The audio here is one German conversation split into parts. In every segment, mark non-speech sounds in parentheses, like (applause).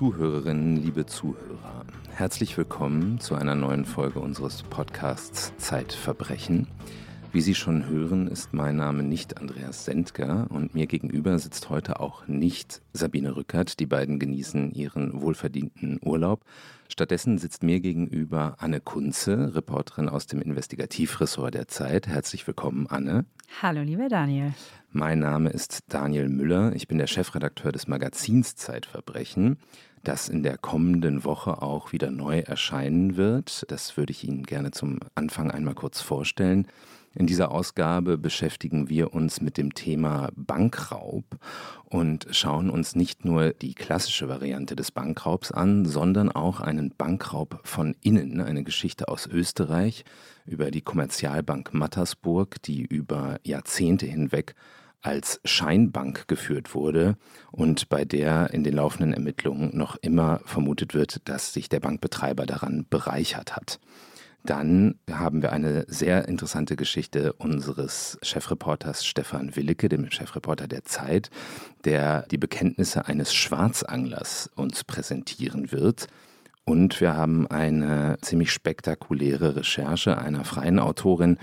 Zuhörerinnen, liebe Zuhörer, herzlich willkommen zu einer neuen Folge unseres Podcasts Zeitverbrechen. Wie Sie schon hören, ist mein Name nicht Andreas Sendker und mir gegenüber sitzt heute auch nicht Sabine Rückert. Die beiden genießen ihren wohlverdienten Urlaub. Stattdessen sitzt mir gegenüber Anne Kunze, Reporterin aus dem Investigativressort der Zeit. Herzlich willkommen, Anne. Hallo, lieber Daniel. Mein Name ist Daniel Müller. Ich bin der Chefredakteur des Magazins Zeitverbrechen das in der kommenden Woche auch wieder neu erscheinen wird. Das würde ich Ihnen gerne zum Anfang einmal kurz vorstellen. In dieser Ausgabe beschäftigen wir uns mit dem Thema Bankraub und schauen uns nicht nur die klassische Variante des Bankraubs an, sondern auch einen Bankraub von innen, eine Geschichte aus Österreich über die Kommerzialbank Mattersburg, die über Jahrzehnte hinweg als Scheinbank geführt wurde und bei der in den laufenden Ermittlungen noch immer vermutet wird, dass sich der Bankbetreiber daran bereichert hat. Dann haben wir eine sehr interessante Geschichte unseres Chefreporters Stefan Willicke, dem Chefreporter der Zeit, der die Bekenntnisse eines Schwarzanglers uns präsentieren wird. Und wir haben eine ziemlich spektakuläre Recherche einer freien Autorin,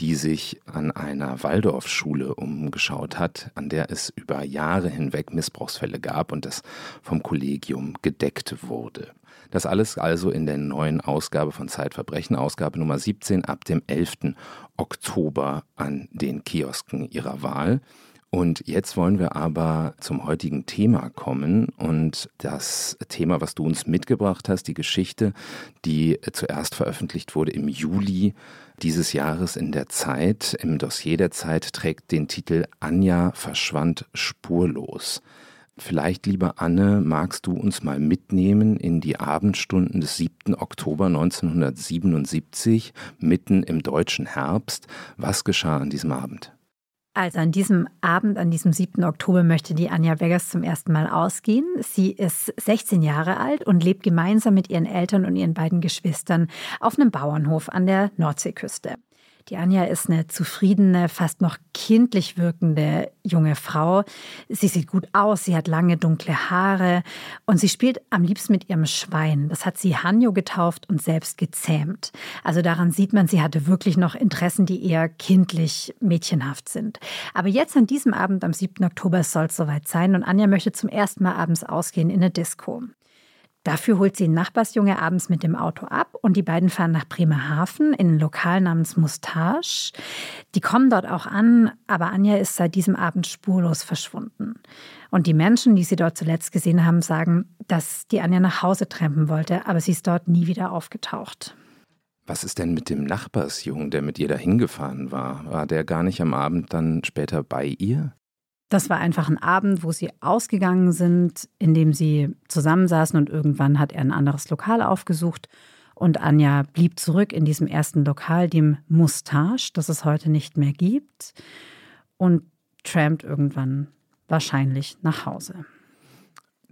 die sich an einer Waldorfschule umgeschaut hat, an der es über Jahre hinweg Missbrauchsfälle gab und das vom Kollegium gedeckt wurde. Das alles also in der neuen Ausgabe von Zeitverbrechen, Ausgabe Nummer 17 ab dem 11. Oktober an den Kiosken Ihrer Wahl. Und jetzt wollen wir aber zum heutigen Thema kommen und das Thema, was du uns mitgebracht hast, die Geschichte, die zuerst veröffentlicht wurde im Juli dieses Jahres in der Zeit, im Dossier der Zeit, trägt den Titel Anja verschwand spurlos. Vielleicht, liebe Anne, magst du uns mal mitnehmen in die Abendstunden des 7. Oktober 1977, mitten im deutschen Herbst. Was geschah an diesem Abend? Also an diesem Abend, an diesem 7. Oktober, möchte die Anja Vegas zum ersten Mal ausgehen. Sie ist 16 Jahre alt und lebt gemeinsam mit ihren Eltern und ihren beiden Geschwistern auf einem Bauernhof an der Nordseeküste. Die Anja ist eine zufriedene, fast noch kindlich wirkende junge Frau. Sie sieht gut aus, sie hat lange dunkle Haare und sie spielt am liebsten mit ihrem Schwein. Das hat sie Hanjo getauft und selbst gezähmt. Also daran sieht man, sie hatte wirklich noch Interessen, die eher kindlich, mädchenhaft sind. Aber jetzt an diesem Abend, am 7. Oktober, soll es soweit sein und Anja möchte zum ersten Mal abends ausgehen in eine Disco. Dafür holt sie einen Nachbarsjunge abends mit dem Auto ab und die beiden fahren nach Bremerhaven in ein Lokal namens Mustache. Die kommen dort auch an, aber Anja ist seit diesem Abend spurlos verschwunden. Und die Menschen, die sie dort zuletzt gesehen haben, sagen, dass die Anja nach Hause trampen wollte, aber sie ist dort nie wieder aufgetaucht. Was ist denn mit dem Nachbarsjungen, der mit ihr dahin gefahren war? War der gar nicht am Abend dann später bei ihr? Das war einfach ein Abend, wo sie ausgegangen sind, in dem sie zusammensaßen und irgendwann hat er ein anderes Lokal aufgesucht und Anja blieb zurück in diesem ersten Lokal, dem Mustache, das es heute nicht mehr gibt, und trampt irgendwann wahrscheinlich nach Hause.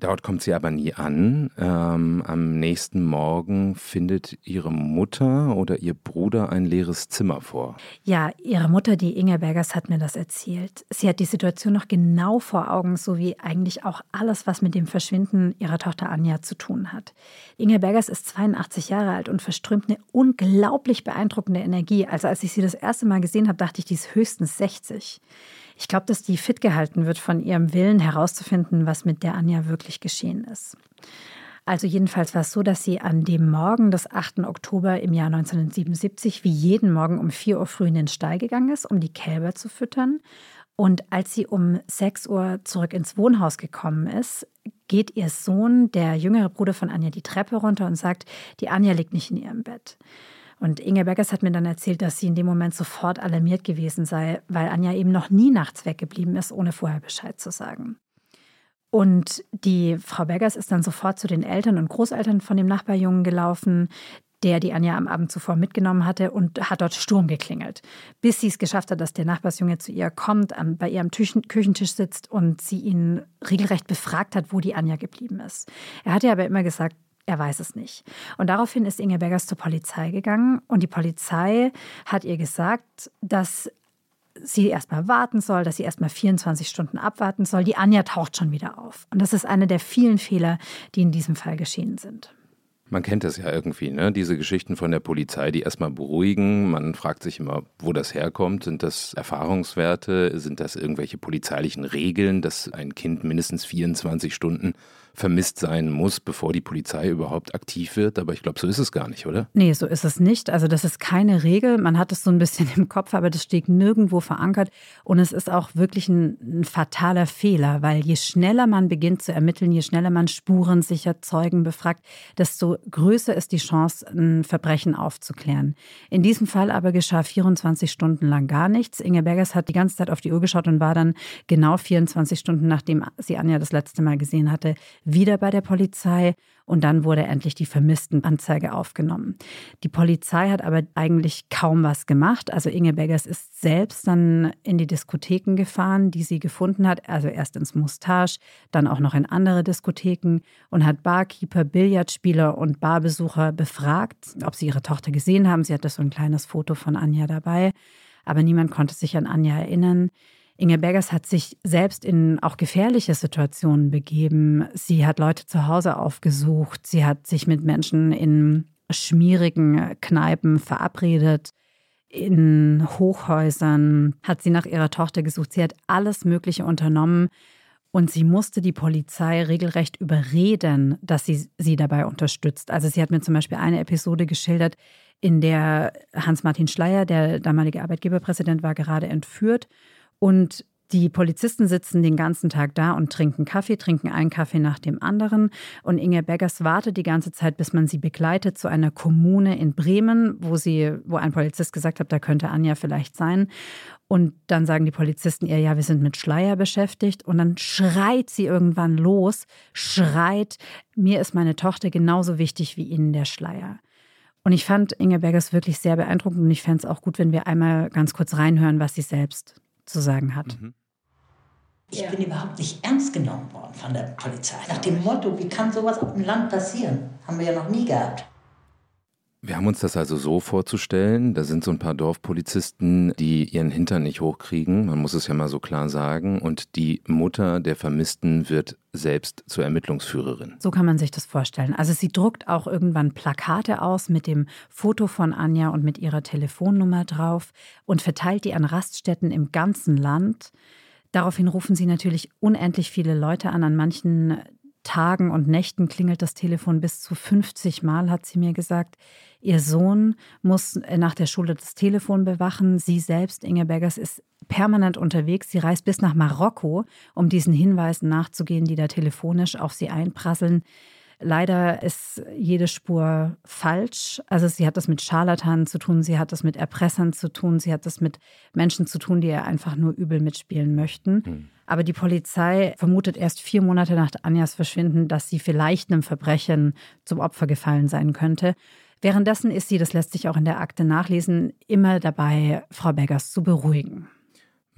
Dort kommt sie aber nie an. Ähm, am nächsten Morgen findet ihre Mutter oder ihr Bruder ein leeres Zimmer vor. Ja, ihre Mutter, die Inge Bergers, hat mir das erzählt. Sie hat die Situation noch genau vor Augen, so wie eigentlich auch alles, was mit dem Verschwinden ihrer Tochter Anja zu tun hat. Inge Bergers ist 82 Jahre alt und verströmt eine unglaublich beeindruckende Energie. Also als ich sie das erste Mal gesehen habe, dachte ich, die ist höchstens 60. Ich glaube, dass die fit gehalten wird von ihrem Willen herauszufinden, was mit der Anja wirklich geschehen ist. Also jedenfalls war es so, dass sie an dem Morgen des 8. Oktober im Jahr 1977 wie jeden Morgen um 4 Uhr früh in den Stall gegangen ist, um die Kälber zu füttern. Und als sie um 6 Uhr zurück ins Wohnhaus gekommen ist, geht ihr Sohn, der jüngere Bruder von Anja, die Treppe runter und sagt, die Anja liegt nicht in ihrem Bett. Und Inge Beckers hat mir dann erzählt, dass sie in dem Moment sofort alarmiert gewesen sei, weil Anja eben noch nie nachts weggeblieben ist, ohne vorher Bescheid zu sagen. Und die Frau Beggers ist dann sofort zu den Eltern und Großeltern von dem Nachbarjungen gelaufen, der die Anja am Abend zuvor mitgenommen hatte und hat dort Sturm geklingelt, bis sie es geschafft hat, dass der Nachbarsjunge zu ihr kommt, bei ihr am Küchentisch sitzt und sie ihn regelrecht befragt hat, wo die Anja geblieben ist. Er hatte aber immer gesagt, er weiß es nicht. Und daraufhin ist Inge Beggers zur Polizei gegangen und die Polizei hat ihr gesagt, dass sie erstmal warten soll, dass sie erstmal 24 Stunden abwarten soll. Die Anja taucht schon wieder auf. Und das ist einer der vielen Fehler, die in diesem Fall geschehen sind. Man kennt das ja irgendwie, ne? Diese Geschichten von der Polizei, die erstmal beruhigen. Man fragt sich immer, wo das herkommt. Sind das Erfahrungswerte? Sind das irgendwelche polizeilichen Regeln, dass ein Kind mindestens 24 Stunden vermisst sein muss, bevor die Polizei überhaupt aktiv wird. Aber ich glaube, so ist es gar nicht, oder? Nee, so ist es nicht. Also das ist keine Regel. Man hat es so ein bisschen im Kopf, aber das steht nirgendwo verankert. Und es ist auch wirklich ein, ein fataler Fehler, weil je schneller man beginnt zu ermitteln, je schneller man Spuren sicher Zeugen befragt, desto größer ist die Chance, ein Verbrechen aufzuklären. In diesem Fall aber geschah 24 Stunden lang gar nichts. Inge Bergers hat die ganze Zeit auf die Uhr geschaut und war dann genau 24 Stunden, nachdem sie Anja das letzte Mal gesehen hatte, wieder bei der Polizei und dann wurde endlich die Vermisstenanzeige aufgenommen. Die Polizei hat aber eigentlich kaum was gemacht. Also Inge Beggers ist selbst dann in die Diskotheken gefahren, die sie gefunden hat. Also erst ins Mustache, dann auch noch in andere Diskotheken und hat Barkeeper, Billardspieler und Barbesucher befragt, ob sie ihre Tochter gesehen haben. Sie hatte so ein kleines Foto von Anja dabei, aber niemand konnte sich an Anja erinnern. Inge Bergers hat sich selbst in auch gefährliche Situationen begeben. Sie hat Leute zu Hause aufgesucht. Sie hat sich mit Menschen in schmierigen Kneipen verabredet. In Hochhäusern hat sie nach ihrer Tochter gesucht. Sie hat alles Mögliche unternommen. Und sie musste die Polizei regelrecht überreden, dass sie sie dabei unterstützt. Also sie hat mir zum Beispiel eine Episode geschildert, in der Hans-Martin Schleier, der damalige Arbeitgeberpräsident, war gerade entführt und die Polizisten sitzen den ganzen Tag da und trinken Kaffee, trinken einen Kaffee nach dem anderen. Und Inge Beggers wartet die ganze Zeit, bis man sie begleitet zu einer Kommune in Bremen, wo sie, wo ein Polizist gesagt hat, da könnte Anja vielleicht sein. Und dann sagen die Polizisten ihr, ja, wir sind mit Schleier beschäftigt. Und dann schreit sie irgendwann los, schreit, mir ist meine Tochter genauso wichtig wie Ihnen der Schleier. Und ich fand Inge Beggers wirklich sehr beeindruckend und ich fände es auch gut, wenn wir einmal ganz kurz reinhören, was sie selbst zu sagen hat. Mhm. Ich bin überhaupt nicht ernst genommen worden von der Polizei. Nach dem Motto, wie kann sowas auf dem Land passieren? Haben wir ja noch nie gehabt. Wir haben uns das also so vorzustellen, da sind so ein paar Dorfpolizisten, die ihren Hintern nicht hochkriegen, man muss es ja mal so klar sagen, und die Mutter der Vermissten wird selbst zur Ermittlungsführerin. So kann man sich das vorstellen. Also sie druckt auch irgendwann Plakate aus mit dem Foto von Anja und mit ihrer Telefonnummer drauf und verteilt die an Raststätten im ganzen Land. Daraufhin rufen sie natürlich unendlich viele Leute an. An manchen Tagen und Nächten klingelt das Telefon bis zu 50 Mal, hat sie mir gesagt. Ihr Sohn muss äh, nach der Schule das Telefon bewachen. Sie selbst, Inge Beggers, ist permanent unterwegs. Sie reist bis nach Marokko, um diesen Hinweisen nachzugehen, die da telefonisch auf sie einprasseln. Leider ist jede Spur falsch. Also sie hat das mit Scharlatanen zu tun, sie hat das mit Erpressern zu tun, sie hat das mit Menschen zu tun, die ihr einfach nur übel mitspielen möchten. Hm. Aber die Polizei vermutet erst vier Monate nach Anjas Verschwinden, dass sie vielleicht einem Verbrechen zum Opfer gefallen sein könnte. Währenddessen ist sie, das lässt sich auch in der Akte nachlesen, immer dabei, Frau Beggers zu beruhigen.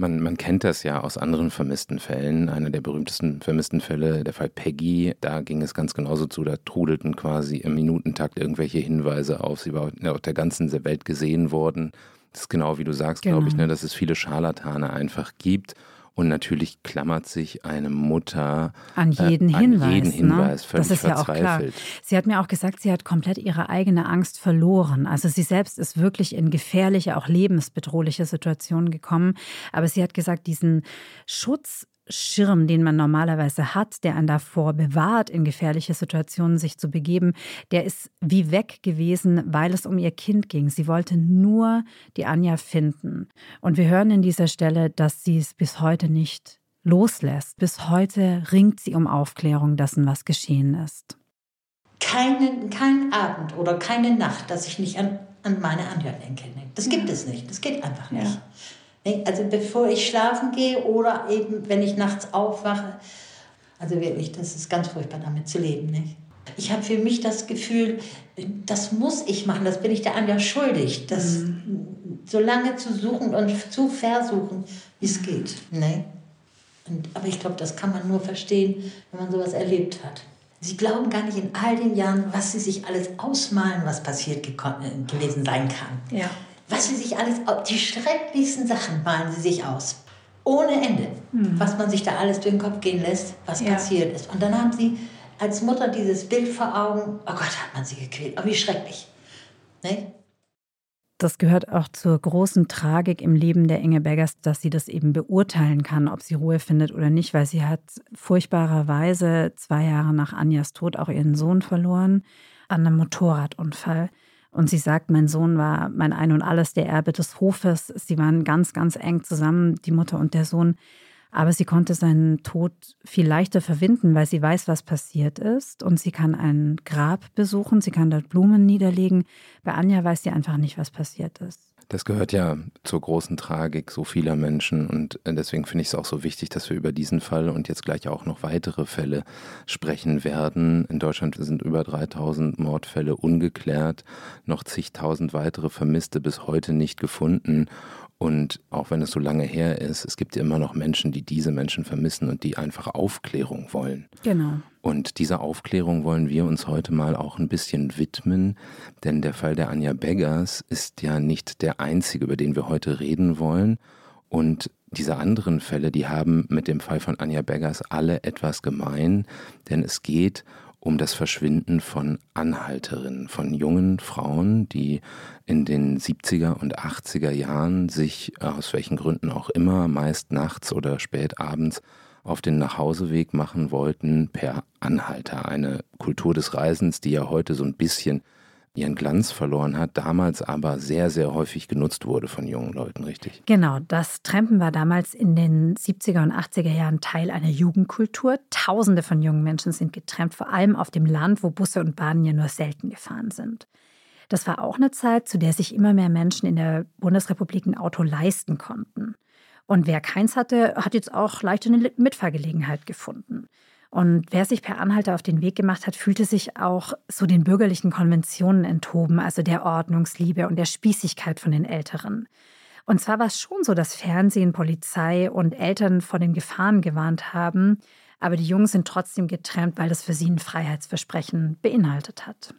Man, man kennt das ja aus anderen vermissten Fällen. Einer der berühmtesten vermissten Fälle, der Fall Peggy, da ging es ganz genauso zu. Da trudelten quasi im Minutentakt irgendwelche Hinweise auf. Sie war auf der ganzen Welt gesehen worden. Das ist genau wie du sagst, genau. glaube ich, ne, dass es viele Scharlatane einfach gibt und natürlich klammert sich eine Mutter an jeden äh, Hinweis. An jeden Hinweis ne? völlig das ist ja auch klar. Sie hat mir auch gesagt, sie hat komplett ihre eigene Angst verloren. Also sie selbst ist wirklich in gefährliche, auch lebensbedrohliche Situationen gekommen. Aber sie hat gesagt, diesen Schutz Schirm, den man normalerweise hat, der einen davor bewahrt, in gefährliche Situationen sich zu begeben, der ist wie weg gewesen, weil es um ihr Kind ging. Sie wollte nur die Anja finden. Und wir hören in dieser Stelle, dass sie es bis heute nicht loslässt. Bis heute ringt sie um Aufklärung dessen, was geschehen ist. Keinen, kein Abend oder keine Nacht, dass ich nicht an, an meine Anja denke. Das gibt ja. es nicht. Das geht einfach nicht. Ja. Also bevor ich schlafen gehe oder eben, wenn ich nachts aufwache. Also wirklich, das ist ganz furchtbar, damit zu leben. Nicht? Ich habe für mich das Gefühl, das muss ich machen, das bin ich der Anja schuldig, das mhm. so lange zu suchen und zu versuchen, wie es geht. Ne? Und, aber ich glaube, das kann man nur verstehen, wenn man sowas erlebt hat. Sie glauben gar nicht in all den Jahren, was sie sich alles ausmalen, was passiert gewesen sein kann. Ja Was sie sich alles, die schrecklichsten Sachen malen sie sich aus. Ohne Ende. Mhm. Was man sich da alles durch den Kopf gehen lässt, was ja. passiert ist. Und dann haben sie als Mutter dieses Bild vor Augen. Oh Gott, hat man sie gequält. Oh, wie schrecklich. Ne? Das gehört auch zur großen Tragik im Leben der Inge Beggers, dass sie das eben beurteilen kann, ob sie Ruhe findet oder nicht, weil sie hat furchtbarerweise zwei Jahre nach Anjas Tod auch ihren Sohn verloren an einem Motorradunfall. Und sie sagt, mein Sohn war mein Ein und alles, der Erbe des Hofes. Sie waren ganz, ganz eng zusammen, die Mutter und der Sohn. Aber sie konnte seinen Tod viel leichter verwinden, weil sie weiß, was passiert ist. Und sie kann ein Grab besuchen, sie kann dort Blumen niederlegen. Bei Anja weiß sie einfach nicht, was passiert ist. Das gehört ja zur großen Tragik so vieler Menschen und äh, deswegen finde ich es auch so wichtig, dass wir über diesen Fall und jetzt gleich auch noch weitere Fälle sprechen werden. In Deutschland sind über 3000 Mordfälle ungeklärt, noch zigtausend weitere Vermisste bis heute nicht gefunden und auch wenn es so lange her ist, es gibt immer noch Menschen, die diese Menschen vermissen und die einfach Aufklärung wollen. Genau. Und dieser Aufklärung wollen wir uns heute mal auch ein bisschen widmen, denn der Fall der Anja Beggars ist ja nicht der einzige, über den wir heute reden wollen. Und diese anderen Fälle, die haben mit dem Fall von Anja Beggars alle etwas gemein, denn es geht um das Verschwinden von Anhalterinnen, von jungen Frauen, die in den 70er und 80er Jahren sich aus welchen Gründen auch immer, meist nachts oder spät abends, auf den Nachhauseweg machen wollten per Anhalter. Eine Kultur des Reisens, die ja heute so ein bisschen ihren Glanz verloren hat, damals aber sehr, sehr häufig genutzt wurde von jungen Leuten, richtig? Genau, das Trampen war damals in den 70er und 80er Jahren Teil einer Jugendkultur. Tausende von jungen Menschen sind getrampt, vor allem auf dem Land, wo Busse und Bahnen ja nur selten gefahren sind. Das war auch eine Zeit, zu der sich immer mehr Menschen in der Bundesrepublik ein Auto leisten konnten. Und wer keins hatte, hat jetzt auch leicht eine Mitfahrgelegenheit gefunden. Und wer sich per Anhalter auf den Weg gemacht hat, fühlte sich auch so den bürgerlichen Konventionen enthoben, also der Ordnungsliebe und der Spießigkeit von den Älteren. Und zwar war es schon so, dass Fernsehen, Polizei und Eltern vor den Gefahren gewarnt haben, aber die Jungs sind trotzdem getrennt, weil das für sie ein Freiheitsversprechen beinhaltet hat.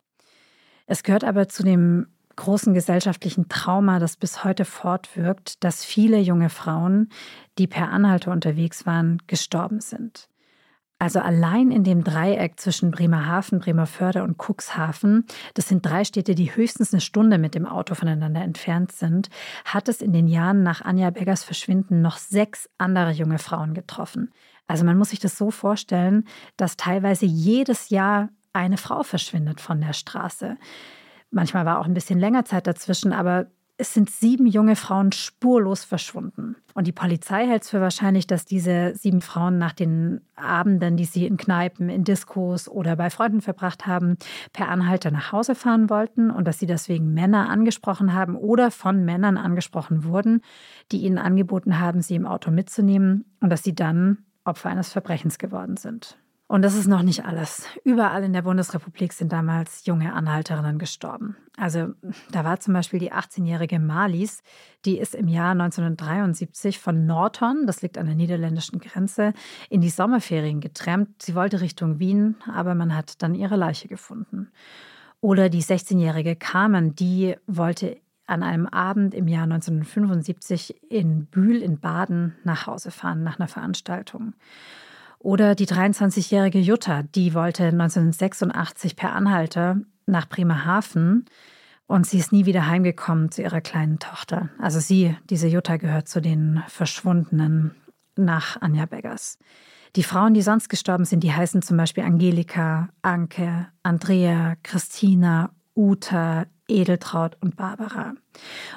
Es gehört aber zu dem großen gesellschaftlichen Trauma, das bis heute fortwirkt, dass viele junge Frauen, die per Anhalter unterwegs waren, gestorben sind. Also allein in dem Dreieck zwischen Bremerhaven, Bremerförde und Cuxhaven, das sind drei Städte, die höchstens eine Stunde mit dem Auto voneinander entfernt sind, hat es in den Jahren nach Anja Beggers Verschwinden noch sechs andere junge Frauen getroffen. Also man muss sich das so vorstellen, dass teilweise jedes Jahr eine Frau verschwindet von der Straße. Manchmal war auch ein bisschen länger Zeit dazwischen, aber es sind sieben junge Frauen spurlos verschwunden. Und die Polizei hält es für wahrscheinlich, dass diese sieben Frauen nach den Abenden, die sie in Kneipen, in Diskos oder bei Freunden verbracht haben, per Anhalter nach Hause fahren wollten und dass sie deswegen Männer angesprochen haben oder von Männern angesprochen wurden, die ihnen angeboten haben, sie im Auto mitzunehmen und dass sie dann Opfer eines Verbrechens geworden sind. Und das ist noch nicht alles. Überall in der Bundesrepublik sind damals junge Anhalterinnen gestorben. Also da war zum Beispiel die 18-jährige Marlies, die ist im Jahr 1973 von Norton, das liegt an der niederländischen Grenze, in die Sommerferien getrennt. Sie wollte Richtung Wien, aber man hat dann ihre Leiche gefunden. Oder die 16-jährige Carmen, die wollte an einem Abend im Jahr 1975 in Bühl in Baden nach Hause fahren nach einer Veranstaltung. Oder die 23-jährige Jutta, die wollte 1986 per Anhalter nach Bremerhaven und sie ist nie wieder heimgekommen zu ihrer kleinen Tochter. Also sie, diese Jutta, gehört zu den Verschwundenen nach Anja Beggers. Die Frauen, die sonst gestorben sind, die heißen zum Beispiel Angelika, Anke, Andrea, Christina, Uta, Edeltraut und Barbara.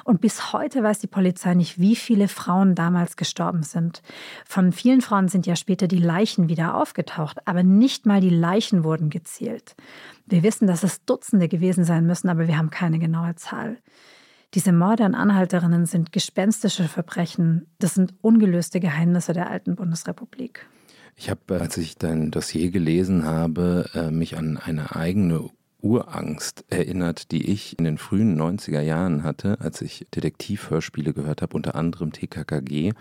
Und bis heute weiß die Polizei nicht, wie viele Frauen damals gestorben sind. Von vielen Frauen sind ja später die Leichen wieder aufgetaucht, aber nicht mal die Leichen wurden gezählt. Wir wissen, dass es Dutzende gewesen sein müssen, aber wir haben keine genaue Zahl. Diese Morde an Anhalterinnen sind gespenstische Verbrechen. Das sind ungelöste Geheimnisse der alten Bundesrepublik. Ich habe, als ich dein Dossier gelesen habe, äh, mich an eine eigene Urangst erinnert, die ich in den frühen 90er Jahren hatte, als ich Detektivhörspiele gehört habe, unter anderem TKKG.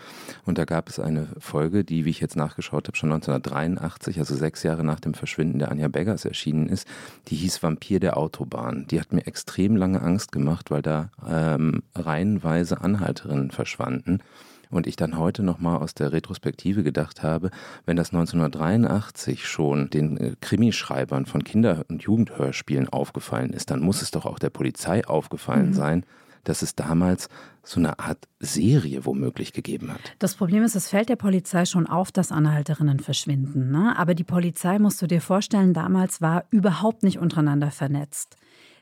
Und da gab es eine Folge, die, wie ich jetzt nachgeschaut habe, schon 1983, also sechs Jahre nach dem Verschwinden der Anja Beggers erschienen ist. Die hieß Vampir der Autobahn. Die hat mir extrem lange Angst gemacht, weil da ähm, reihenweise Anhalterinnen verschwanden. Und ich dann heute nochmal aus der Retrospektive gedacht habe, wenn das 1983 schon den äh, Krimischreibern von Kinder- und Jugendhörspielen aufgefallen ist, dann muss es doch auch der Polizei aufgefallen mhm. sein, dass es damals so eine Art Serie womöglich gegeben hat. Das Problem ist, es fällt der Polizei schon auf, dass Anhalterinnen verschwinden. Ne? Aber die Polizei, musst du dir vorstellen, damals war überhaupt nicht untereinander vernetzt.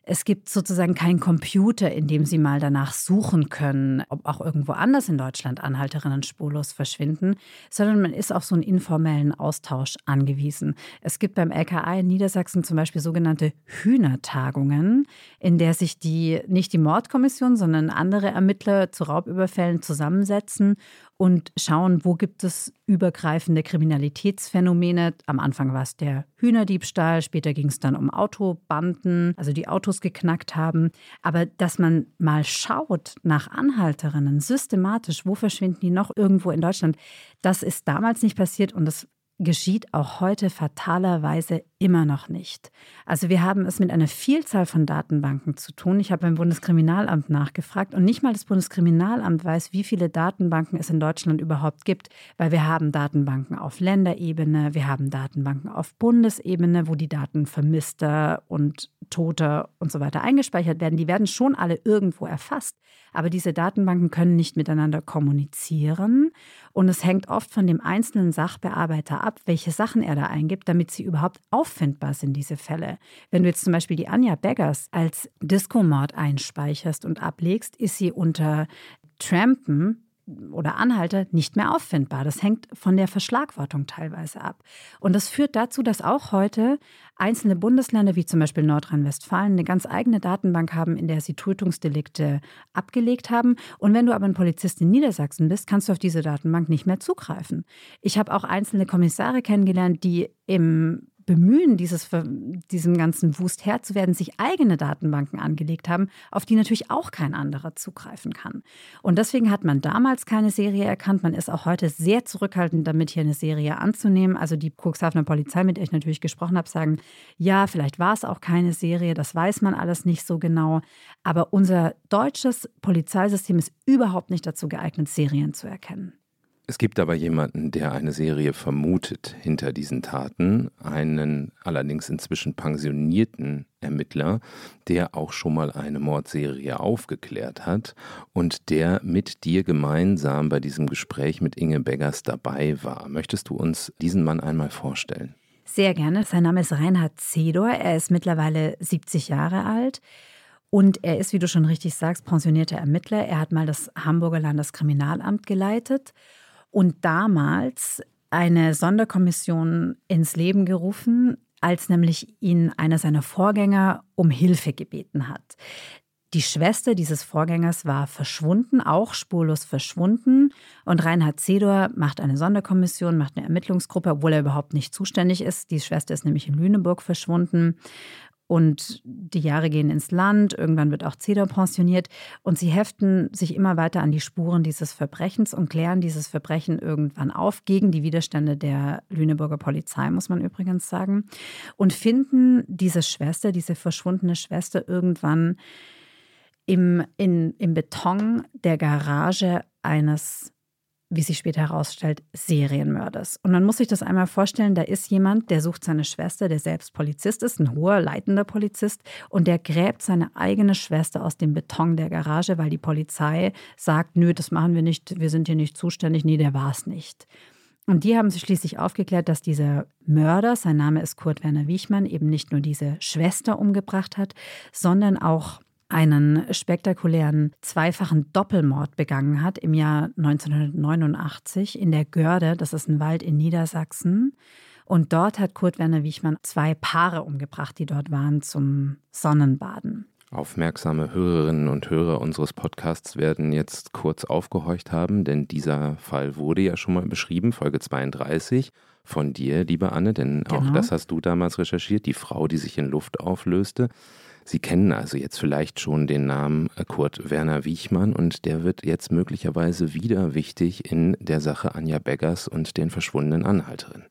Es gibt sozusagen keinen Computer, in dem Sie mal danach suchen können, ob auch irgendwo anders in Deutschland Anhalterinnen spurlos verschwinden, sondern man ist auf so einen informellen Austausch angewiesen. Es gibt beim LKA in Niedersachsen zum Beispiel sogenannte Hühnertagungen, in der sich die, nicht die Mordkommission, sondern andere Ermittler zu Raubüberfällen zusammensetzen und schauen, wo gibt es übergreifende Kriminalitätsphänomene. Am Anfang war es der Hühnerdiebstahl, später ging es dann um Autobanden, also die Autos geknackt haben. Aber dass man mal schaut nach Anhalterinnen systematisch, wo verschwinden die noch irgendwo in Deutschland, das ist damals nicht passiert und das geschieht auch heute fatalerweise immer noch nicht. Also wir haben es mit einer Vielzahl von Datenbanken zu tun. Ich habe beim Bundeskriminalamt nachgefragt und nicht mal das Bundeskriminalamt weiß, wie viele Datenbanken es in Deutschland überhaupt gibt, weil wir haben Datenbanken auf Länderebene, wir haben Datenbanken auf Bundesebene, wo die Daten vermisster und toter und so weiter eingespeichert werden. Die werden schon alle irgendwo erfasst, aber diese Datenbanken können nicht miteinander kommunizieren und es hängt oft von dem einzelnen Sachbearbeiter ab, welche Sachen er da eingibt, damit sie überhaupt auffindbar sind, diese Fälle. Wenn du jetzt zum Beispiel die Anja Beggers als Disco-Mord einspeicherst und ablegst, ist sie unter Trampen oder Anhalter nicht mehr auffindbar. Das hängt von der Verschlagwortung teilweise ab. Und das führt dazu, dass auch heute einzelne Bundesländer, wie zum Beispiel Nordrhein-Westfalen, eine ganz eigene Datenbank haben, in der sie Tötungsdelikte abgelegt haben. Und wenn du aber ein Polizist in Niedersachsen bist, kannst du auf diese Datenbank nicht mehr zugreifen. Ich habe auch einzelne Kommissare kennengelernt, die im Bemühen, dieses, diesem ganzen Wust Herr zu werden, sich eigene Datenbanken angelegt haben, auf die natürlich auch kein anderer zugreifen kann. Und deswegen hat man damals keine Serie erkannt. Man ist auch heute sehr zurückhaltend damit, hier eine Serie anzunehmen. Also die Cuxhavener Polizei, mit der ich natürlich gesprochen habe, sagen, ja, vielleicht war es auch keine Serie, das weiß man alles nicht so genau. Aber unser deutsches Polizeisystem ist überhaupt nicht dazu geeignet, Serien zu erkennen. Es gibt aber jemanden, der eine Serie vermutet hinter diesen Taten, einen allerdings inzwischen pensionierten Ermittler, der auch schon mal eine Mordserie aufgeklärt hat und der mit dir gemeinsam bei diesem Gespräch mit Inge Beggers dabei war. Möchtest du uns diesen Mann einmal vorstellen? Sehr gerne. Sein Name ist Reinhard Zedor. Er ist mittlerweile 70 Jahre alt. Und er ist, wie du schon richtig sagst, pensionierter Ermittler. Er hat mal das Hamburger Landeskriminalamt geleitet und damals eine Sonderkommission ins Leben gerufen, als nämlich ihn einer seiner Vorgänger um Hilfe gebeten hat. Die Schwester dieses Vorgängers war verschwunden, auch spurlos verschwunden. Und Reinhard Zedor macht eine Sonderkommission, macht eine Ermittlungsgruppe, obwohl er überhaupt nicht zuständig ist. Die Schwester ist nämlich in Lüneburg verschwunden. Und die Jahre gehen ins Land, irgendwann wird auch Zeder pensioniert. Und sie heften sich immer weiter an die Spuren dieses Verbrechens und klären dieses Verbrechen irgendwann auf, gegen die Widerstände der Lüneburger Polizei, muss man übrigens sagen, und finden diese Schwester, diese verschwundene Schwester irgendwann im, in, im Beton der Garage eines wie sich später herausstellt, Serienmörders. Und man muss sich das einmal vorstellen, da ist jemand, der sucht seine Schwester, der selbst Polizist ist, ein hoher, leitender Polizist, und der gräbt seine eigene Schwester aus dem Beton der Garage, weil die Polizei sagt, nö, das machen wir nicht, wir sind hier nicht zuständig, nee, der war es nicht. Und die haben sich schließlich aufgeklärt, dass dieser Mörder, sein Name ist Kurt Werner Wiechmann, eben nicht nur diese Schwester umgebracht hat, sondern auch einen spektakulären zweifachen Doppelmord begangen hat im Jahr 1989 in der Görde, das ist ein Wald in Niedersachsen. Und dort hat Kurt Werner Wiechmann zwei Paare umgebracht, die dort waren zum Sonnenbaden. Aufmerksame Hörerinnen und Hörer unseres Podcasts werden jetzt kurz aufgehorcht haben, denn dieser Fall wurde ja schon mal beschrieben, Folge 32 von dir, liebe Anne, denn genau. auch das hast du damals recherchiert, die Frau, die sich in Luft auflöste. Sie kennen also jetzt vielleicht schon den Namen Kurt Werner Wiechmann und der wird jetzt möglicherweise wieder wichtig in der Sache Anja Beggers und den verschwundenen Anhalterinnen.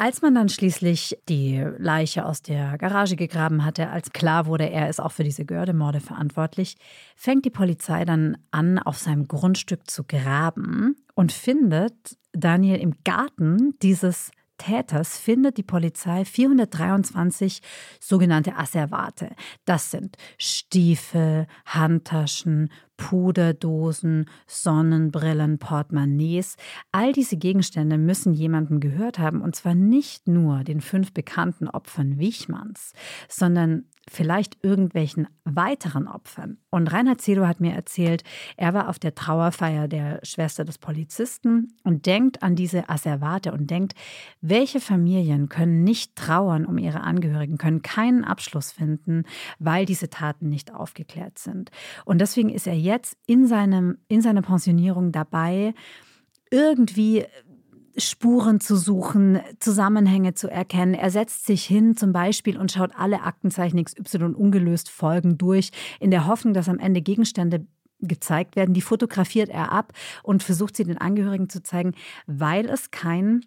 Als man dann schließlich die Leiche aus der Garage gegraben hatte, als klar wurde, er ist auch für diese Gördemorde verantwortlich, fängt die Polizei dann an, auf seinem Grundstück zu graben und findet Daniel im Garten dieses Täters findet die Polizei 423 sogenannte Asservate. Das sind Stiefel, Handtaschen, Puderdosen, Sonnenbrillen, Portemonnaies. All diese Gegenstände müssen jemandem gehört haben und zwar nicht nur den fünf bekannten Opfern Wichmanns, sondern vielleicht irgendwelchen weiteren Opfern. Und Reinhard Zelo hat mir erzählt, er war auf der Trauerfeier der Schwester des Polizisten und denkt an diese Asservate und denkt, welche Familien können nicht trauern um ihre Angehörigen, können keinen Abschluss finden, weil diese Taten nicht aufgeklärt sind. Und deswegen ist er jetzt in, seinem, in seiner Pensionierung dabei, irgendwie Spuren zu suchen, Zusammenhänge zu erkennen. Er setzt sich hin zum Beispiel und schaut alle Aktenzeichen XY ungelöst Folgen durch, in der Hoffnung, dass am Ende Gegenstände gezeigt werden. Die fotografiert er ab und versucht sie den Angehörigen zu zeigen, weil es kein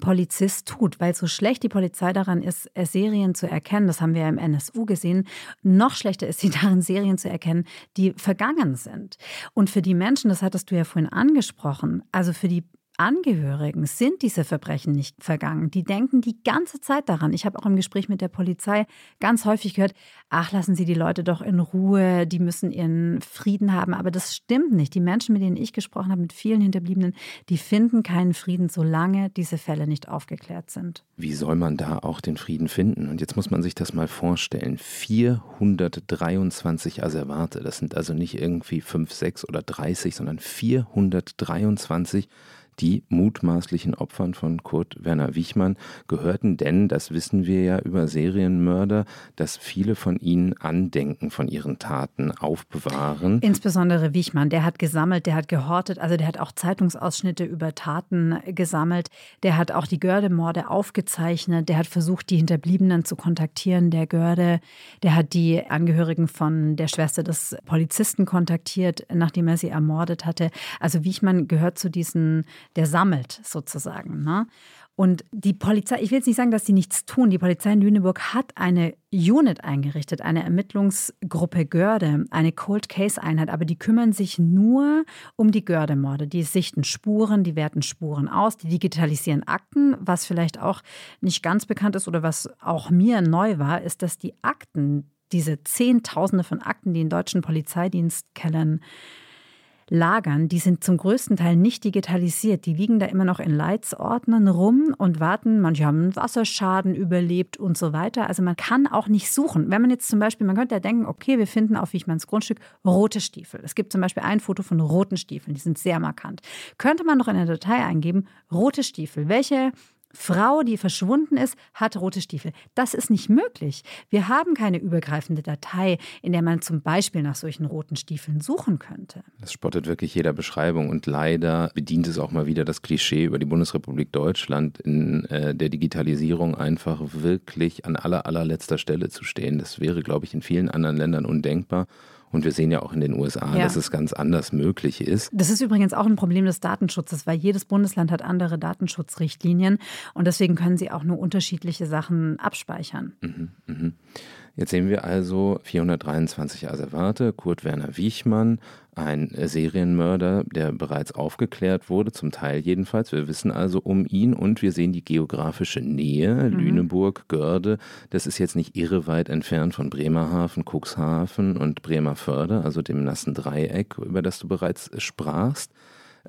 Polizist tut, weil so schlecht die Polizei daran ist, Serien zu erkennen, das haben wir ja im NSU gesehen, noch schlechter ist sie (laughs) darin, Serien zu erkennen, die vergangen sind. Und für die Menschen, das hattest du ja vorhin angesprochen, also für die Angehörigen sind diese Verbrechen nicht vergangen. Die denken die ganze Zeit daran. Ich habe auch im Gespräch mit der Polizei ganz häufig gehört, ach, lassen Sie die Leute doch in Ruhe, die müssen ihren Frieden haben. Aber das stimmt nicht. Die Menschen, mit denen ich gesprochen habe, mit vielen Hinterbliebenen, die finden keinen Frieden, solange diese Fälle nicht aufgeklärt sind. Wie soll man da auch den Frieden finden? Und jetzt muss man sich das mal vorstellen. 423 Asservate, das sind also nicht irgendwie 5, 6 oder 30, sondern 423 die mutmaßlichen Opfern von Kurt Werner Wichmann gehörten, denn das wissen wir ja über Serienmörder, dass viele von ihnen Andenken von ihren Taten aufbewahren. Insbesondere Wichmann, der hat gesammelt, der hat gehortet, also der hat auch Zeitungsausschnitte über Taten gesammelt, der hat auch die Gördemorde aufgezeichnet, der hat versucht, die Hinterbliebenen zu kontaktieren, der Görde, der hat die Angehörigen von der Schwester des Polizisten kontaktiert, nachdem er sie ermordet hatte. Also Wichmann gehört zu diesen der sammelt sozusagen. Ne? Und die Polizei, ich will jetzt nicht sagen, dass sie nichts tun. Die Polizei in Lüneburg hat eine Unit eingerichtet, eine Ermittlungsgruppe Görde, eine Cold Case Einheit, aber die kümmern sich nur um die Görde-Morde. Die sichten Spuren, die werten Spuren aus, die digitalisieren Akten. Was vielleicht auch nicht ganz bekannt ist oder was auch mir neu war, ist, dass die Akten, diese Zehntausende von Akten, die in deutschen Polizeidienstkellern lagern, die sind zum größten Teil nicht digitalisiert. Die liegen da immer noch in Leitsordnern rum und warten. Manche haben einen Wasserschaden überlebt und so weiter. Also man kann auch nicht suchen. Wenn man jetzt zum Beispiel, man könnte ja denken, okay, wir finden auf Wichmanns Grundstück rote Stiefel. Es gibt zum Beispiel ein Foto von roten Stiefeln, die sind sehr markant. Könnte man noch in der Datei eingeben, rote Stiefel. Welche Frau, die verschwunden ist, hat rote Stiefel. Das ist nicht möglich. Wir haben keine übergreifende Datei, in der man zum Beispiel nach solchen roten Stiefeln suchen könnte. Das spottet wirklich jeder Beschreibung und leider bedient es auch mal wieder das Klischee über die Bundesrepublik Deutschland in äh, der Digitalisierung einfach wirklich an aller allerletzter Stelle zu stehen. Das wäre, glaube ich, in vielen anderen Ländern undenkbar. Und wir sehen ja auch in den USA, ja. dass es ganz anders möglich ist. Das ist übrigens auch ein Problem des Datenschutzes, weil jedes Bundesland hat andere Datenschutzrichtlinien und deswegen können sie auch nur unterschiedliche Sachen abspeichern. Mhm, mh. Jetzt sehen wir also 423 Asservate, Kurt Werner Wiechmann, ein Serienmörder, der bereits aufgeklärt wurde, zum Teil jedenfalls. Wir wissen also um ihn und wir sehen die geografische Nähe, mhm. Lüneburg, Görde. Das ist jetzt nicht irre weit entfernt von Bremerhaven, Cuxhaven und Bremerförde, also dem nassen Dreieck, über das du bereits sprachst.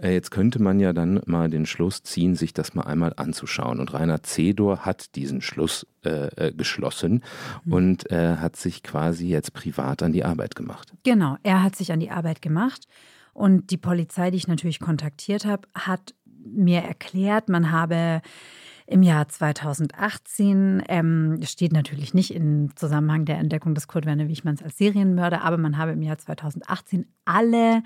Äh, jetzt könnte man ja dann mal den Schluss ziehen, sich das mal einmal anzuschauen. Und Rainer Zedor hat diesen Schluss äh, äh, geschlossen mhm. und äh, hat sich quasi jetzt privat an die Arbeit gemacht. Genau, er hat sich an die Arbeit gemacht. Und die Polizei, die ich natürlich kontaktiert habe, hat mir erklärt, man habe Im Jahr 2018 ähm, steht natürlich nicht im Zusammenhang der Entdeckung des Kurt Werner Wichmanns als Serienmörder, aber man habe im Jahr 2018 alle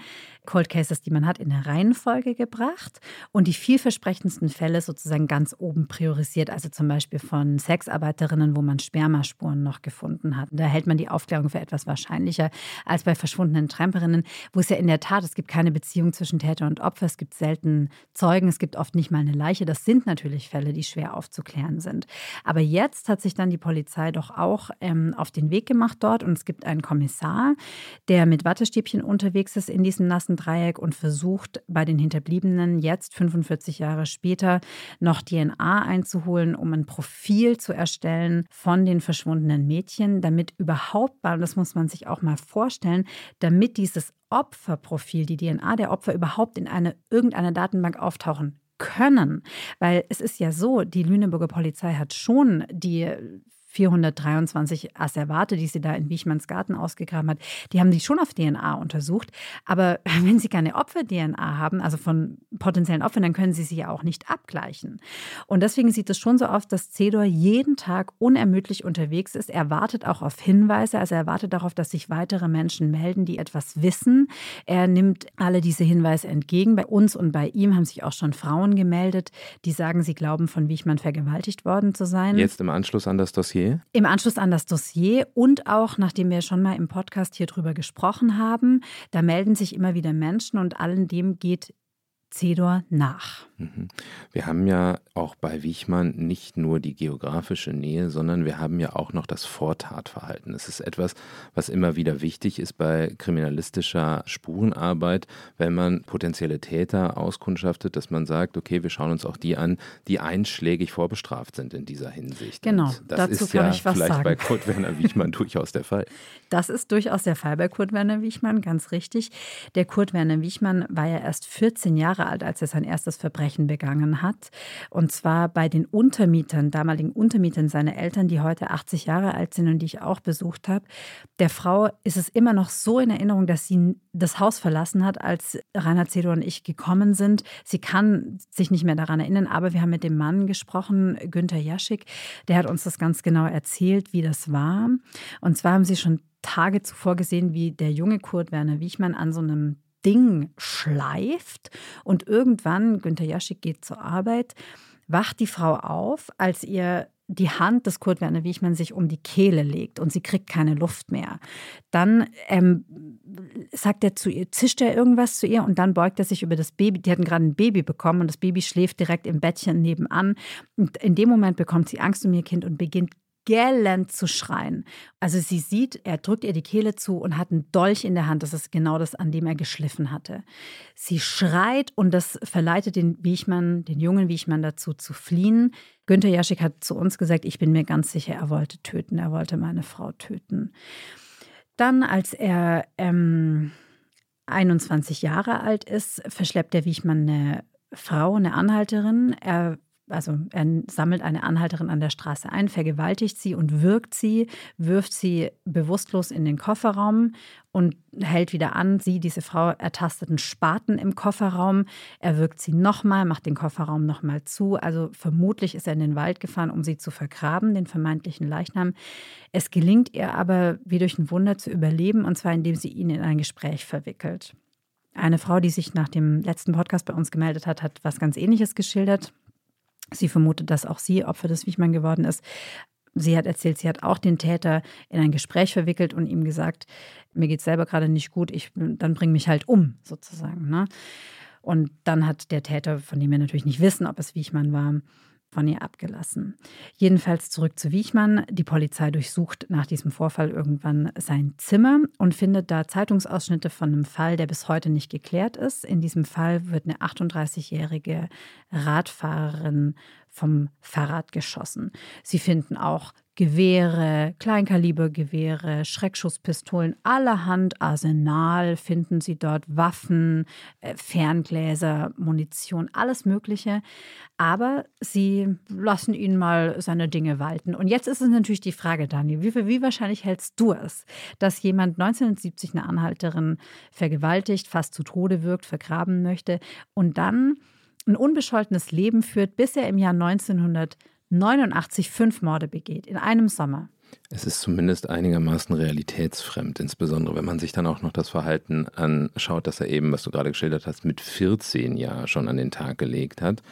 Cold Cases, die man hat, in eine Reihenfolge gebracht und die vielversprechendsten Fälle sozusagen ganz oben priorisiert. Also zum Beispiel von Sexarbeiterinnen, wo man Spermaspuren noch gefunden hat. Da hält man die Aufklärung für etwas wahrscheinlicher als bei verschwundenen Tramperinnen, wo es ja in der Tat, es gibt keine Beziehung zwischen Täter und Opfer, es gibt selten Zeugen, es gibt oft nicht mal eine Leiche. Das sind natürlich Fälle, die schwer aufzuklären sind. Aber jetzt hat sich dann die Polizei doch auch ähm, auf den Weg gemacht dort und es gibt einen Kommissar, der mit Wattestäbchen unterwegs ist in diesem nassen Dreieck und versucht, bei den Hinterbliebenen jetzt 45 Jahre später noch DNA einzuholen, um ein Profil zu erstellen von den verschwundenen Mädchen, damit überhaupt, das muss man sich auch mal vorstellen, damit dieses Opferprofil, die DNA der Opfer überhaupt in eine, irgendeiner Datenbank auftauchen können. Weil es ist ja so, die Lüneburger Polizei hat schon die 423 Asservate, die sie da in Wichmanns Garten ausgegraben hat, die haben sie schon auf DNA untersucht. Aber (laughs) wenn sie keine Opfer-DNA haben, also von potenziellen Opfern, dann können sie sie ja auch nicht abgleichen. Und deswegen sieht es schon so aus, dass Cedor jeden Tag unermüdlich unterwegs ist. Er wartet auch auf Hinweise, also er wartet darauf, dass sich weitere Menschen melden, die etwas wissen. Er nimmt alle diese Hinweise entgegen. Bei uns und bei ihm haben sich auch schon Frauen gemeldet, die sagen, sie glauben, von Wichmann vergewaltigt worden zu sein. Jetzt im Anschluss an das Dossier Dossier? Im Anschluss an das Dossier und auch, nachdem wir schon mal im Podcast hier drüber gesprochen haben, da melden sich immer wieder Menschen und allen dem geht Cedor nach. Mhm. Wir haben ja auch bei Wichmann nicht nur die geografische Nähe, sondern wir haben ja auch noch das Vortatverhalten. Es ist etwas, was immer wieder wichtig ist bei kriminalistischer Spurenarbeit, wenn man potenzielle Täter auskundschaftet, dass man sagt, okay, wir schauen uns auch die an, die einschlägig vorbestraft sind in dieser Hinsicht. Genau, Und das dazu ist kann ja ich was vielleicht sagen. bei Kurt Werner Wichmann (laughs) durchaus der Fall. Das ist durchaus der Fall bei Kurt Werner Wichmann, ganz richtig. Der Kurt Werner Wichmann war ja erst 14 Jahre alt, als er sein erstes Verbrechen begangen hat. Und zwar bei den Untermietern, damaligen Untermietern seiner Eltern, die heute 80 Jahre alt sind und die ich auch besucht habe. Der Frau ist es immer noch so in Erinnerung, dass sie das Haus verlassen hat, als Rainer Zedor und ich gekommen sind. Sie kann sich nicht mehr daran erinnern, aber wir haben mit dem Mann gesprochen, Günther Jaschik. Der hat uns das ganz genau erzählt, wie das war. Und zwar haben sie schon Tage zuvor gesehen, wie der junge Kurt Werner Wiechmann an so einem Ding schleift und irgendwann, Günter Jaschik geht zur Arbeit, wacht die Frau auf, als ihr die Hand des Kurt Werner Wiechmann sich um die Kehle legt und sie kriegt keine Luft mehr. Dann ähm, sagt er zu ihr, zischt er irgendwas zu ihr und dann beugt er sich über das Baby. Die hatten gerade ein Baby bekommen und das Baby schläft direkt im Bettchen nebenan. Und in dem Moment bekommt sie Angst um ihr Kind und beginnt gellend zu schreien. Also sie sieht, er drückt ihr die Kehle zu und hat einen Dolch in der Hand. Das ist genau das, an dem er geschliffen hatte. Sie schreit und das verleitet den Wiechmann, den jungen Wiechmann dazu zu fliehen. Günther Jaschik hat zu uns gesagt, ich bin mir ganz sicher, er wollte töten, er wollte meine Frau töten. Dann, als er ähm, 21 Jahre alt ist, verschleppt der Wiechmann eine Frau, eine Anhalterin. Er also er sammelt eine Anhalterin an der Straße ein, vergewaltigt sie und wirkt sie, wirft sie bewusstlos in den Kofferraum und hält wieder an. Sie, diese Frau, ertastet einen Spaten im Kofferraum. Er wirkt sie nochmal, macht den Kofferraum nochmal zu. Also vermutlich ist er in den Wald gefahren, um sie zu vergraben, den vermeintlichen Leichnam. Es gelingt ihr aber wie durch ein Wunder zu überleben, und zwar indem sie ihn in ein Gespräch verwickelt. Eine Frau, die sich nach dem letzten Podcast bei uns gemeldet hat, hat was ganz Ähnliches geschildert. Sie vermutet, dass auch sie Opfer des Wichmann geworden ist. Sie hat erzählt, sie hat auch den Täter in ein Gespräch verwickelt und ihm gesagt, mir geht es selber gerade nicht gut, ich, dann bring mich halt um, sozusagen. Ne? Und dann hat der Täter, von dem wir natürlich nicht wissen, ob es Wichmann war, von ihr abgelassen. Jedenfalls zurück zu Wiechmann. Die Polizei durchsucht nach diesem Vorfall irgendwann sein Zimmer und findet da Zeitungsausschnitte von einem Fall, der bis heute nicht geklärt ist. In diesem Fall wird eine 38-jährige Radfahrerin vom Fahrrad geschossen. Sie finden auch Gewehre, Kleinkalibergewehre, Schreckschusspistolen, allerhand Arsenal finden Sie dort, Waffen, äh, Ferngläser, Munition, alles Mögliche. Aber Sie lassen ihn mal seine Dinge walten. Und jetzt ist es natürlich die Frage, Daniel, wie, wie wahrscheinlich hältst du es, dass jemand 1970 eine Anhalterin vergewaltigt, fast zu Tode wirkt, vergraben möchte und dann ein unbescholtenes Leben führt, bis er im Jahr 1900 89 Fünfmorde begeht in einem Sommer. Es ist zumindest einigermaßen realitätsfremd, insbesondere wenn man sich dann auch noch das Verhalten anschaut, dass er eben, was du gerade geschildert hast, mit 14 Jahren schon an den Tag gelegt hat.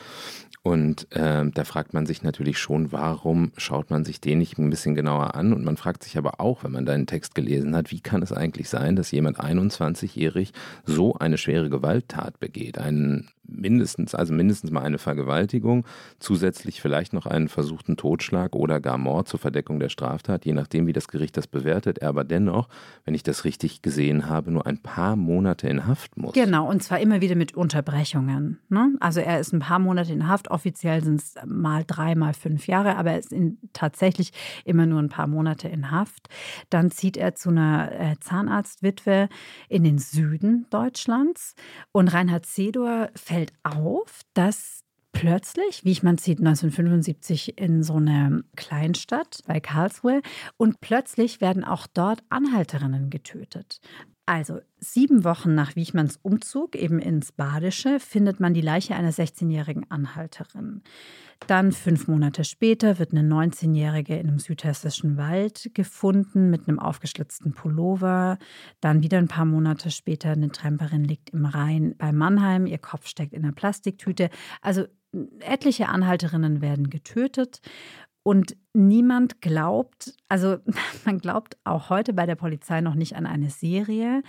Und äh, da fragt man sich natürlich schon, warum schaut man sich den nicht ein bisschen genauer an? Und man fragt sich aber auch, wenn man deinen Text gelesen hat, wie kann es eigentlich sein, dass jemand 21-jährig so eine schwere Gewalttat begeht? Einen mindestens, also mindestens mal eine Vergewaltigung, zusätzlich vielleicht noch einen versuchten Totschlag oder gar Mord zur Verdeckung der Straftat, je nachdem, wie das Gericht das bewertet. Er aber dennoch, wenn ich das richtig gesehen habe, nur ein paar Monate in Haft muss. Genau, und zwar immer wieder mit Unterbrechungen. Ne? Also er ist ein paar Monate in Haft, offiziell sind es mal drei, mal fünf Jahre, aber er ist in, tatsächlich immer nur ein paar Monate in Haft. Dann zieht er zu einer äh, Zahnarztwitwe in den Süden Deutschlands und Reinhard Sedor fällt fällt auf, dass plötzlich, wie ich man sieht, 1975 in so einer Kleinstadt bei Karlsruhe und plötzlich werden auch dort Anhalterinnen getötet. Also sieben Wochen nach Wichmanns Umzug eben ins Badische findet man die Leiche einer 16-jährigen Anhalterin. Dann fünf Monate später wird eine 19-jährige in einem südhessischen Wald gefunden mit einem aufgeschlitzten Pullover. Dann wieder ein paar Monate später eine Tramperin liegt im Rhein bei Mannheim. Ihr Kopf steckt in einer Plastiktüte. Also etliche Anhalterinnen werden getötet. Und niemand glaubt, also (laughs) man glaubt auch heute bei der Polizei noch nicht an eine Serie.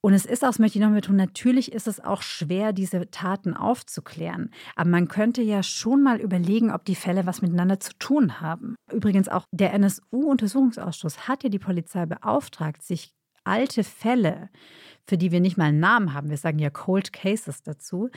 Und es ist auch, das möchte ich noch mit tun, natürlich ist es auch schwer, diese Taten aufzuklären. Aber man könnte ja schon mal überlegen, ob die Fälle was miteinander zu tun haben. Übrigens auch der NSU-Untersuchungsausschuss hat ja die Polizei beauftragt, sich alte Fälle, für die wir nicht mal einen Namen haben, wir sagen ja Cold Cases dazu,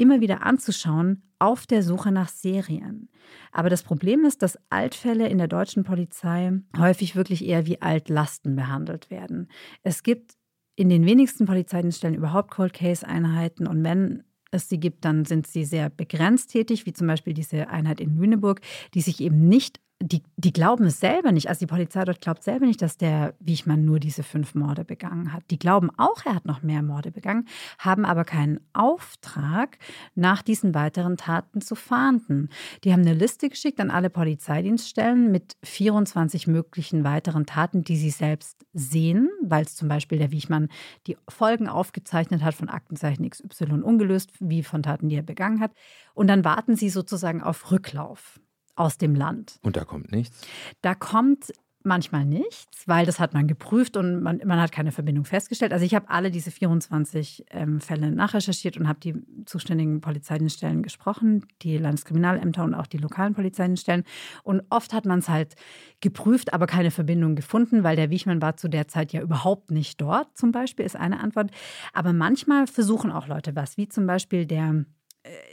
immer wieder anzuschauen auf der Suche nach Serien. Aber das Problem ist, dass Altfälle in der deutschen Polizei häufig wirklich eher wie Altlasten behandelt werden. Es gibt in den wenigsten Polizeidienststellen überhaupt Cold Case Einheiten und wenn es sie gibt, dann sind sie sehr begrenzt tätig, wie zum Beispiel diese Einheit in Lüneburg, die sich eben nicht die, die glauben es selber nicht. Also die Polizei dort glaubt selber nicht, dass der Wiechmann nur diese fünf Morde begangen hat. Die glauben auch, er hat noch mehr Morde begangen, haben aber keinen Auftrag, nach diesen weiteren Taten zu fahnden. Die haben eine Liste geschickt an alle Polizeidienststellen mit 24 möglichen weiteren Taten, die sie selbst sehen, weil es zum Beispiel der Wiechmann die Folgen aufgezeichnet hat von Aktenzeichen XY ungelöst, wie von Taten, die er begangen hat. Und dann warten sie sozusagen auf Rücklauf aus dem Land. Und da kommt nichts? Da kommt manchmal nichts, weil das hat man geprüft und man, man hat keine Verbindung festgestellt. Also ich habe alle diese 24 ähm, Fälle nachrecherchiert und habe die zuständigen Polizeidienststellen gesprochen, die Landeskriminalämter und auch die lokalen Polizeidienststellen. Und oft hat man es halt geprüft, aber keine Verbindung gefunden, weil der Wichmann war zu der Zeit ja überhaupt nicht dort, zum Beispiel, ist eine Antwort. Aber manchmal versuchen auch Leute was, wie zum Beispiel der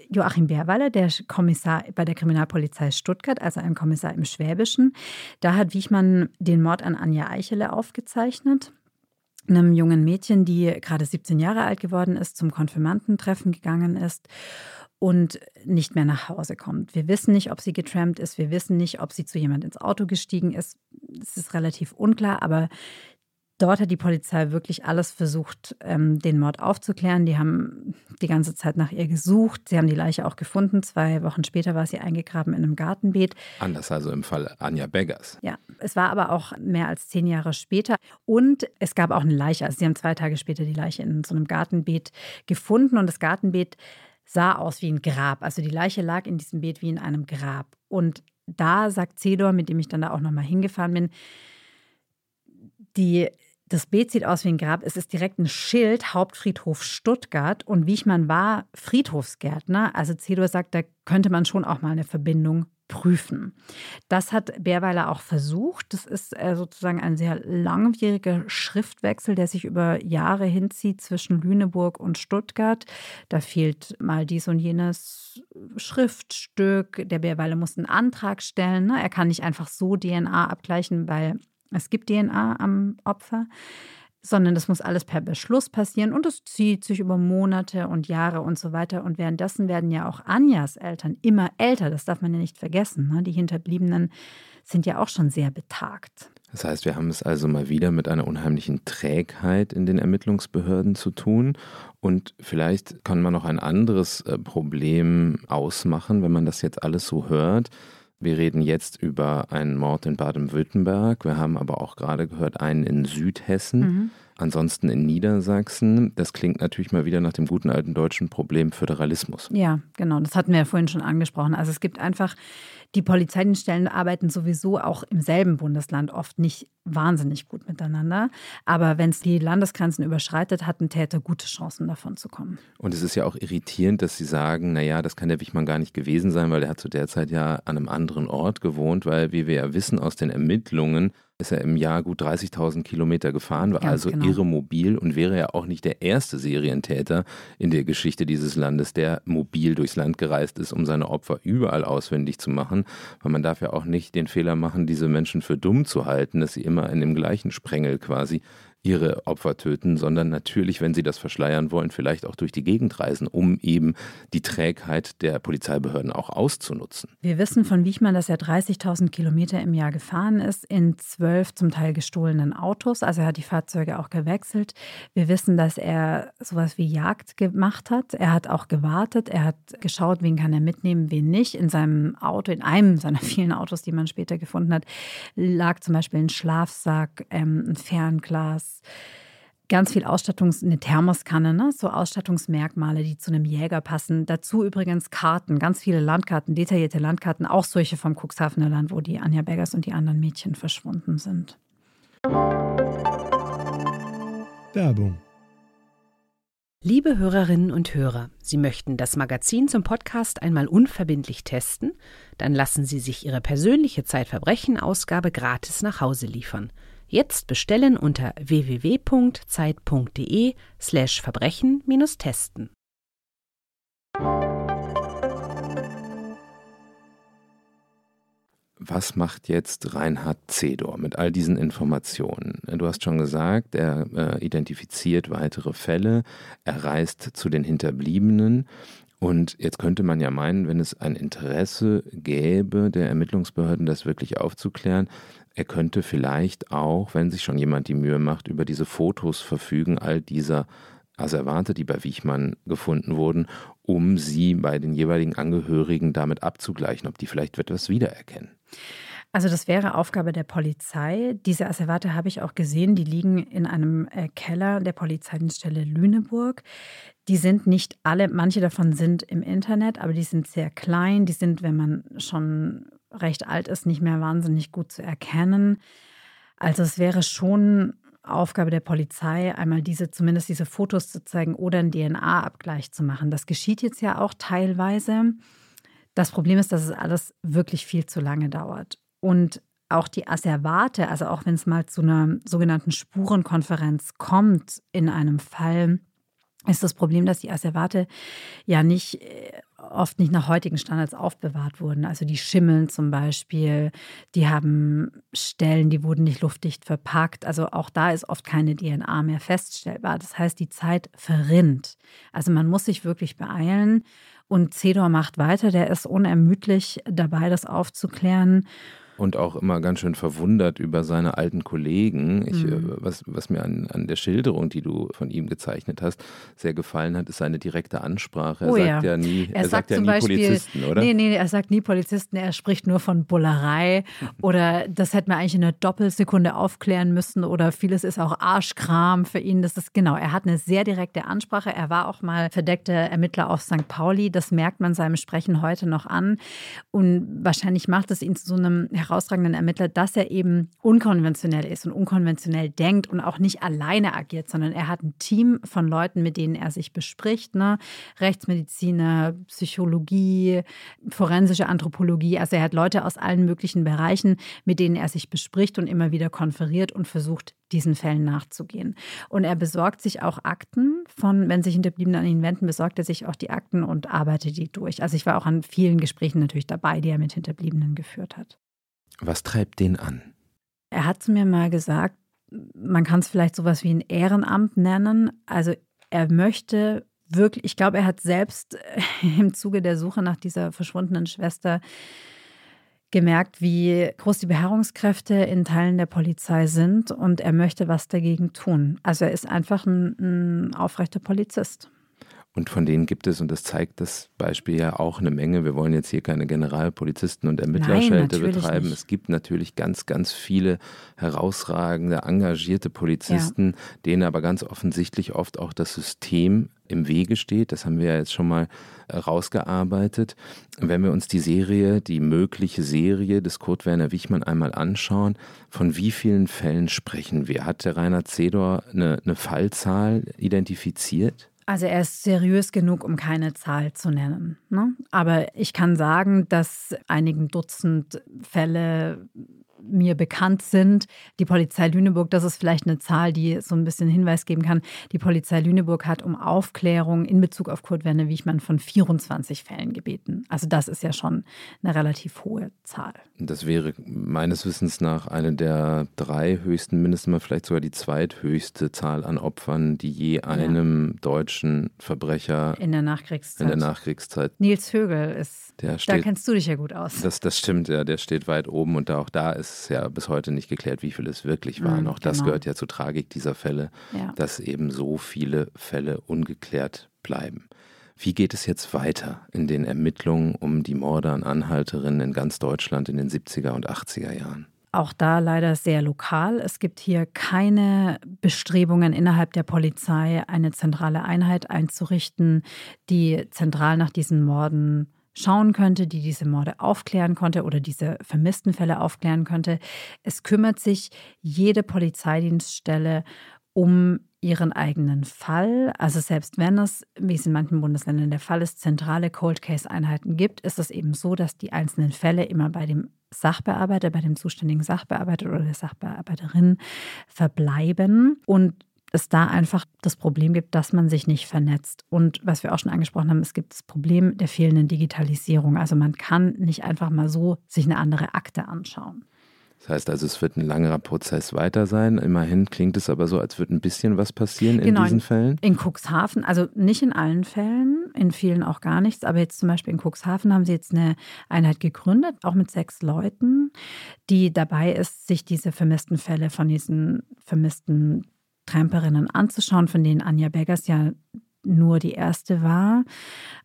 Joachim Bärweiler, der Kommissar bei der Kriminalpolizei Stuttgart, also ein Kommissar im Schwäbischen. Da hat Wiechmann den Mord an Anja Eichele aufgezeichnet einem jungen Mädchen, die gerade 17 Jahre alt geworden ist, zum Konfirmandentreffen gegangen ist und nicht mehr nach Hause kommt. Wir wissen nicht, ob sie getrampt ist, wir wissen nicht, ob sie zu jemand ins Auto gestiegen ist. Es ist relativ unklar, aber Dort hat die Polizei wirklich alles versucht, ähm, den Mord aufzuklären. Die haben die ganze Zeit nach ihr gesucht. Sie haben die Leiche auch gefunden. Zwei Wochen später war sie eingegraben in einem Gartenbeet. Anders also im Fall Anja Beggers. Ja, es war aber auch mehr als zehn Jahre später. Und es gab auch eine Leiche. Also sie haben zwei Tage später die Leiche in so einem Gartenbeet gefunden. Und das Gartenbeet sah aus wie ein Grab. Also die Leiche lag in diesem Beet wie in einem Grab. Und da sagt Cedor, mit dem ich dann da auch nochmal hingefahren bin, die das Beet sieht aus wie ein Grab. Es ist direkt ein Schild, Hauptfriedhof Stuttgart. Und Wiechmann war Friedhofsgärtner. Also Cedor sagt, da könnte man schon auch mal eine Verbindung prüfen. Das hat Bärweiler auch versucht. Das ist äh, sozusagen ein sehr langwieriger Schriftwechsel, der sich über Jahre hinzieht zwischen Lüneburg und Stuttgart. Da fehlt mal dies und jenes Schriftstück. Der Bärweiler muss einen Antrag stellen. Ne? Er kann nicht einfach so DNA abgleichen, weil es gibt DNA am Opfer, sondern das muss alles per Beschluss passieren und es zieht sich über Monate und Jahre und so weiter. Und währenddessen werden ja auch Anjas Eltern immer älter, das darf man ja nicht vergessen. Ne? Die Hinterbliebenen sind ja auch schon sehr betagt. Das heißt, wir haben es also mal wieder mit einer unheimlichen Trägheit in den Ermittlungsbehörden zu tun. Und vielleicht kann man noch ein anderes äh, Problem ausmachen, wenn man das jetzt alles so hört. Wir reden jetzt über einen Mord in Baden-Württemberg. Wir haben aber auch gerade gehört einen in Südhessen. Mhm. Ansonsten in Niedersachsen, das klingt natürlich mal wieder nach dem guten alten deutschen Problem Föderalismus. Ja, genau, das hatten wir ja vorhin schon angesprochen. Also es gibt einfach die Polizeidienststellen arbeiten sowieso auch im selben Bundesland oft nicht wahnsinnig gut miteinander. Aber wenn es die Landesgrenzen überschreitet, hat ein Täter gute Chancen, davon zu kommen. Und es ist ja auch irritierend, dass Sie sagen, naja, das kann der Wichmann gar nicht gewesen sein, weil er hat zu der Zeit ja an einem anderen Ort gewohnt, weil, wie wir ja wissen aus den Ermittlungen, ist er im Jahr gut 30.000 Kilometer gefahren, war Ganz also genau. irre mobil und wäre ja auch nicht der erste Serientäter in der Geschichte dieses Landes, der mobil durchs Land gereist ist, um seine Opfer überall auswendig zu machen. Weil man darf ja auch nicht den Fehler machen, diese Menschen für dumm zu halten, dass sie immer in dem gleichen Sprengel quasi ihre Opfer töten, sondern natürlich, wenn sie das verschleiern wollen, vielleicht auch durch die Gegend reisen, um eben die Trägheit der Polizeibehörden auch auszunutzen. Wir wissen von Wichmann, dass er 30.000 Kilometer im Jahr gefahren ist in zwölf zum Teil gestohlenen Autos. Also er hat die Fahrzeuge auch gewechselt. Wir wissen, dass er sowas wie Jagd gemacht hat. Er hat auch gewartet. Er hat geschaut, wen kann er mitnehmen, wen nicht. In seinem Auto, in einem seiner (laughs) vielen Autos, die man später gefunden hat, lag zum Beispiel ein Schlafsack, ähm, ein Fernglas, ganz viel Ausstattungs-, eine Thermoskanne, ne? so Ausstattungsmerkmale, die zu einem Jäger passen. Dazu übrigens Karten, ganz viele Landkarten, detaillierte Landkarten, auch solche vom Cuxhavener Land, wo die Anja Bergers und die anderen Mädchen verschwunden sind. Werbung. Liebe Hörerinnen und Hörer, Sie möchten das Magazin zum Podcast einmal unverbindlich testen? Dann lassen Sie sich Ihre persönliche Zeitverbrechen-Ausgabe gratis nach Hause liefern. Jetzt bestellen unter www.zeit.de slash Verbrechen-testen. Was macht jetzt Reinhard Zedor mit all diesen Informationen? Du hast schon gesagt, er äh, identifiziert weitere Fälle, er reist zu den Hinterbliebenen und jetzt könnte man ja meinen, wenn es ein Interesse gäbe der Ermittlungsbehörden, das wirklich aufzuklären, er könnte vielleicht auch, wenn sich schon jemand die Mühe macht, über diese Fotos verfügen, all dieser Asservate, die bei Wichmann gefunden wurden, um sie bei den jeweiligen Angehörigen damit abzugleichen, ob die vielleicht etwas wiedererkennen. Also das wäre Aufgabe der Polizei. Diese Asservate habe ich auch gesehen, die liegen in einem äh, Keller der Polizeidienststelle Lüneburg. Die sind nicht alle, manche davon sind im Internet, aber die sind sehr klein. Die sind, wenn man schon recht alt ist, nicht mehr wahnsinnig gut zu erkennen. Also es wäre schon Aufgabe der Polizei, einmal diese, zumindest diese Fotos zu zeigen oder einen DNA-Abgleich zu machen. Das geschieht jetzt ja auch teilweise. Das Problem ist, dass es alles wirklich viel zu lange dauert. Und auch die Asservate, also auch wenn es mal zu einer sogenannten Spurenkonferenz kommt in einem Fall, ist das Problem, dass die Asservate ja nicht äh, oft nicht nach heutigen Standards aufbewahrt wurden. Also die schimmeln zum Beispiel, die haben Stellen, die wurden nicht luftdicht verpackt. Also auch da ist oft keine DNA mehr feststellbar. Das heißt, die Zeit verrinnt. Also man muss sich wirklich beeilen. Und Cedor macht weiter, der ist unermüdlich dabei, das aufzuklären und auch immer ganz schön verwundert über seine alten Kollegen. Ich, mhm. Äh, was, was mir an, an der Schilderung, die du von ihm gezeichnet hast, sehr gefallen hat, ist seine direkte Ansprache. Er oh, sagt ja, ja nie, er, er sagt, sagt ja nie Beispiel, Polizisten, oder? Nee, nee, er sagt nie Polizisten, er spricht nur von Bullerei oder das hätte man eigentlich in einer Doppelsekunde aufklären müssen oder vieles ist auch Arschkram für ihn. Das ist genau, er hat eine sehr direkte Ansprache. Er war auch mal verdeckter Ermittler auf St. Pauli. Das merkt man seinem Sprechen heute noch an. Und wahrscheinlich macht es ihn zu so einem herausragenden Ermittler, dass er eben unkonventionell ist und unkonventionell denkt und auch nicht alleine agiert, sondern er hat ein Team von Leuten, mit denen er sich bespricht. Ne? Rechtsmediziner, Psychologie, forensische Anthropologie. Also er hat Leute aus allen möglichen Bereichen, mit denen er sich bespricht und immer wieder konferiert und versucht, diesen Fällen nachzugehen. Und er besorgt sich auch Akten von, wenn sich Hinterbliebene an ihn wenden, besorgt er sich auch die Akten und arbeitet die durch. Also ich war auch an vielen Gesprächen natürlich dabei, die er mit Hinterbliebenen geführt hat. Was treibt den an? Er hat zu mir mal gesagt, man kann es vielleicht sowas wie ein Ehrenamt nennen. Also er möchte wirklich, ich glaube, er hat selbst im Zuge der Suche nach dieser verschwundenen Schwester gemerkt, wie groß die Beharrungskräfte in Teilen der Polizei sind und er möchte was dagegen tun. Also er ist einfach ein, ein aufrechter Polizist. Und von denen gibt es, und das zeigt das Beispiel ja auch eine Menge. Wir wollen jetzt hier keine Generalpolizisten und Ermittlerschelte betreiben. Nicht. Es gibt natürlich ganz, ganz viele herausragende, engagierte Polizisten, ja. denen aber ganz offensichtlich oft auch das System im Wege steht. Das haben wir ja jetzt schon mal äh, rausgearbeitet. Wenn wir uns die Serie, die mögliche Serie des Kurt Werner Wichmann einmal anschauen, von wie vielen Fällen sprechen wir? Hat der Rainer Zedor eine, eine Fallzahl identifiziert? Also er ist seriös genug, um keine Zahl zu nennen. Ne? Aber ich kann sagen, dass einigen Dutzend Fälle mir bekannt sind. Die Polizei Lüneburg, das ist vielleicht eine Zahl, die so ein bisschen Hinweis geben kann. Die Polizei Lüneburg hat um Aufklärung in Bezug auf Kurt Werner Wiechmann von 24 Fällen gebeten. Also das ist ja schon eine relativ hohe Zahl. Das wäre meines Wissens nach eine der drei höchsten, mindestens mal vielleicht sogar die zweithöchste Zahl an Opfern, die je einem ja. deutschen Verbrecher in der Nachkriegszeit. In der Nachkriegszeit. Nils Högel ist, der steht, da kennst du dich ja gut aus. Das, das stimmt, ja, der steht weit oben und auch da ist ist ja bis heute nicht geklärt, wie viele es wirklich waren. Mhm, Auch das genau. gehört ja zur Tragik dieser Fälle, ja. dass eben so viele Fälle ungeklärt bleiben. Wie geht es jetzt weiter in den Ermittlungen um die Morde an Anhalterinnen in ganz Deutschland in den 70er und 80er Jahren? Auch da leider sehr lokal. Es gibt hier keine Bestrebungen innerhalb der Polizei, eine zentrale Einheit einzurichten, die zentral nach diesen Morden schauen könnte, die diese Morde aufklären konnte oder diese vermissten Fälle aufklären könnte. Es kümmert sich jede Polizeidienststelle um ihren eigenen Fall. Also selbst wenn es, wie es in manchen Bundesländern der Fall ist, zentrale Cold Case-Einheiten gibt, ist es eben so, dass die einzelnen Fälle immer bei dem Sachbearbeiter, bei dem zuständigen Sachbearbeiter oder der Sachbearbeiterin verbleiben. Und es da einfach das Problem gibt, dass man sich nicht vernetzt. Und was wir auch schon angesprochen haben, es gibt das Problem der fehlenden Digitalisierung. Also man kann nicht einfach mal so sich eine andere Akte anschauen. Das heißt also, es wird ein langer Prozess weiter sein. Immerhin klingt es aber so, als würde ein bisschen was passieren genau, in diesen Fällen. In Cuxhaven, also nicht in allen Fällen, in vielen auch gar nichts, aber jetzt zum Beispiel in Cuxhaven haben sie jetzt eine Einheit gegründet, auch mit sechs Leuten, die dabei ist, sich diese vermissten Fälle von diesen vermissten Tramperinnen anzuschauen, von denen Anja Beggers ja nur die erste war,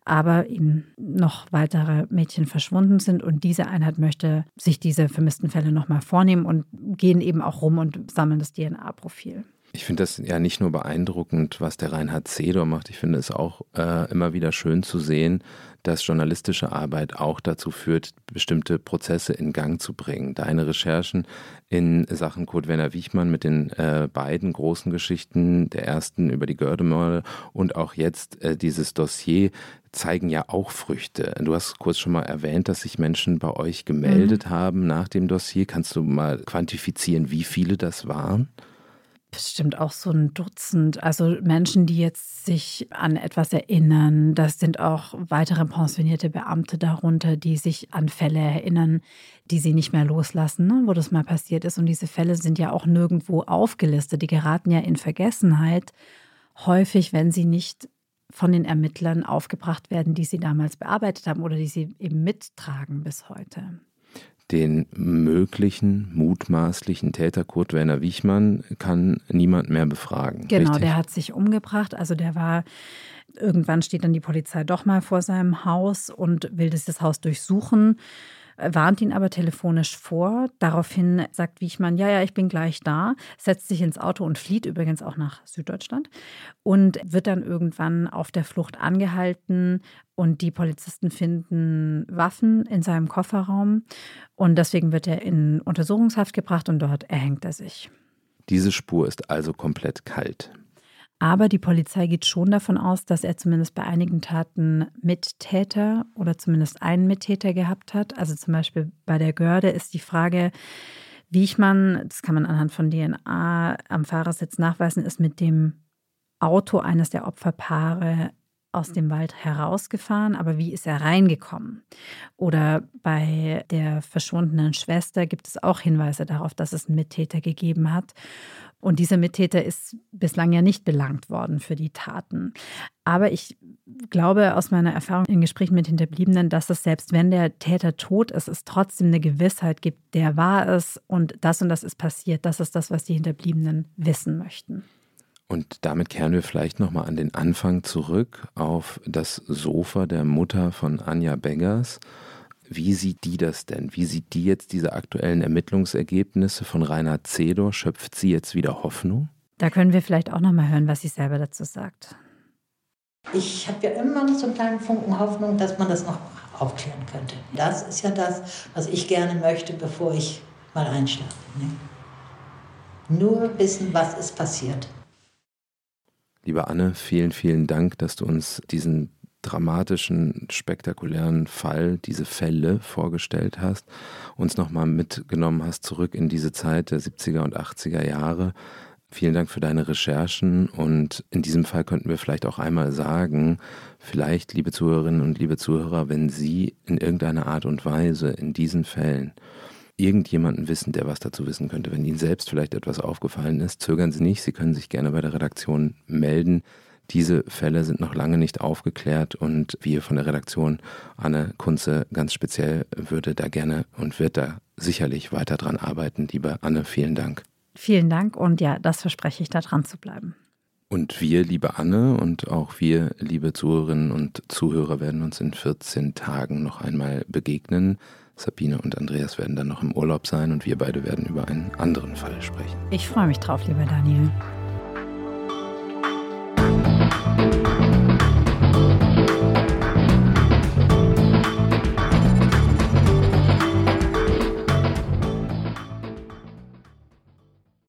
aber eben noch weitere Mädchen verschwunden sind. Und diese Einheit möchte sich diese vermissten Fälle nochmal vornehmen und gehen eben auch rum und sammeln das DNA-Profil. Ich finde das ja nicht nur beeindruckend, was der Reinhard Zedor macht. Ich finde es auch äh, immer wieder schön zu sehen, dass journalistische Arbeit auch dazu führt, bestimmte Prozesse in Gang zu bringen. Deine Recherchen in Sachen Kurt Werner Wichmann mit den äh, beiden großen Geschichten, der ersten über die Gördemorde und auch jetzt äh, dieses Dossier, zeigen ja auch Früchte. Du hast kurz schon mal erwähnt, dass sich Menschen bei euch gemeldet mhm. haben nach dem Dossier. Kannst du mal quantifizieren, wie viele das waren? Bestimmt auch so ein Dutzend. Also Menschen, die jetzt sich an etwas erinnern. Das sind auch weitere pensionierte Beamte darunter, die sich an Fälle erinnern, die sie nicht mehr loslassen, ne, wo das mal passiert ist. Und diese Fälle sind ja auch nirgendwo aufgelistet. Die geraten ja in Vergessenheit. Häufig, wenn sie nicht von den Ermittlern aufgebracht werden, die sie damals bearbeitet haben oder die sie eben mittragen bis heute den möglichen, mutmaßlichen Täter Kurt Werner Wichmann kann niemand mehr befragen. Genau, richtig? der hat sich umgebracht. Also der war, irgendwann steht dann die Polizei doch mal vor seinem Haus und will das Haus durchsuchen warnt ihn aber telefonisch vor. Daraufhin sagt Wiechmann, ja, ja, ich bin gleich da, setzt sich ins Auto und flieht übrigens auch nach Süddeutschland und wird dann irgendwann auf der Flucht angehalten und die Polizisten finden Waffen in seinem Kofferraum und deswegen wird er in Untersuchungshaft gebracht und dort erhängt er sich. Diese Spur ist also komplett kalt. Aber die Polizei geht schon davon aus, dass er zumindest bei einigen Taten Mittäter oder zumindest einen Mittäter gehabt hat. Also zum Beispiel bei der Görde ist die Frage, wie ich man, das kann man anhand von DNA am Fahrersitz nachweisen, ist mit dem Auto eines der Opferpaare aus dem Wald herausgefahren, aber wie ist er reingekommen? Oder bei der verschwundenen Schwester gibt es auch Hinweise darauf, dass es einen Mittäter gegeben hat. Und dieser Mittäter ist bislang ja nicht belangt worden für die Taten. Aber ich glaube aus meiner Erfahrung in Gesprächen mit Hinterbliebenen, dass es selbst wenn der Täter tot ist, es trotzdem eine Gewissheit gibt, der war es und das und das ist passiert. Das ist das, was die Hinterbliebenen wissen möchten. Und damit kehren wir vielleicht nochmal an den Anfang zurück auf das Sofa der Mutter von Anja Beggers. Wie sieht die das denn? Wie sieht die jetzt diese aktuellen Ermittlungsergebnisse von Reinhard Zedor? Schöpft sie jetzt wieder Hoffnung? Da können wir vielleicht auch noch mal hören, was sie selber dazu sagt. Ich habe ja immer noch so einen kleinen Funken Hoffnung, dass man das noch aufklären könnte. Das ist ja das, was ich gerne möchte, bevor ich mal einschlafe. Ne? Nur wissen, was ist passiert. Liebe Anne, vielen, vielen Dank, dass du uns diesen dramatischen, spektakulären Fall, diese Fälle vorgestellt hast, uns nochmal mitgenommen hast zurück in diese Zeit der 70er und 80er Jahre. Vielen Dank für deine Recherchen und in diesem Fall könnten wir vielleicht auch einmal sagen, vielleicht, liebe Zuhörerinnen und liebe Zuhörer, wenn Sie in irgendeiner Art und Weise in diesen Fällen irgendjemanden wissen, der was dazu wissen könnte, wenn Ihnen selbst vielleicht etwas aufgefallen ist, zögern Sie nicht, Sie können sich gerne bei der Redaktion melden. Diese Fälle sind noch lange nicht aufgeklärt und wir von der Redaktion, Anne Kunze ganz speziell, würde da gerne und wird da sicherlich weiter dran arbeiten. Liebe Anne, vielen Dank. Vielen Dank und ja, das verspreche ich, da dran zu bleiben. Und wir, liebe Anne und auch wir, liebe Zuhörerinnen und Zuhörer, werden uns in 14 Tagen noch einmal begegnen. Sabine und Andreas werden dann noch im Urlaub sein und wir beide werden über einen anderen Fall sprechen. Ich freue mich drauf, lieber Daniel.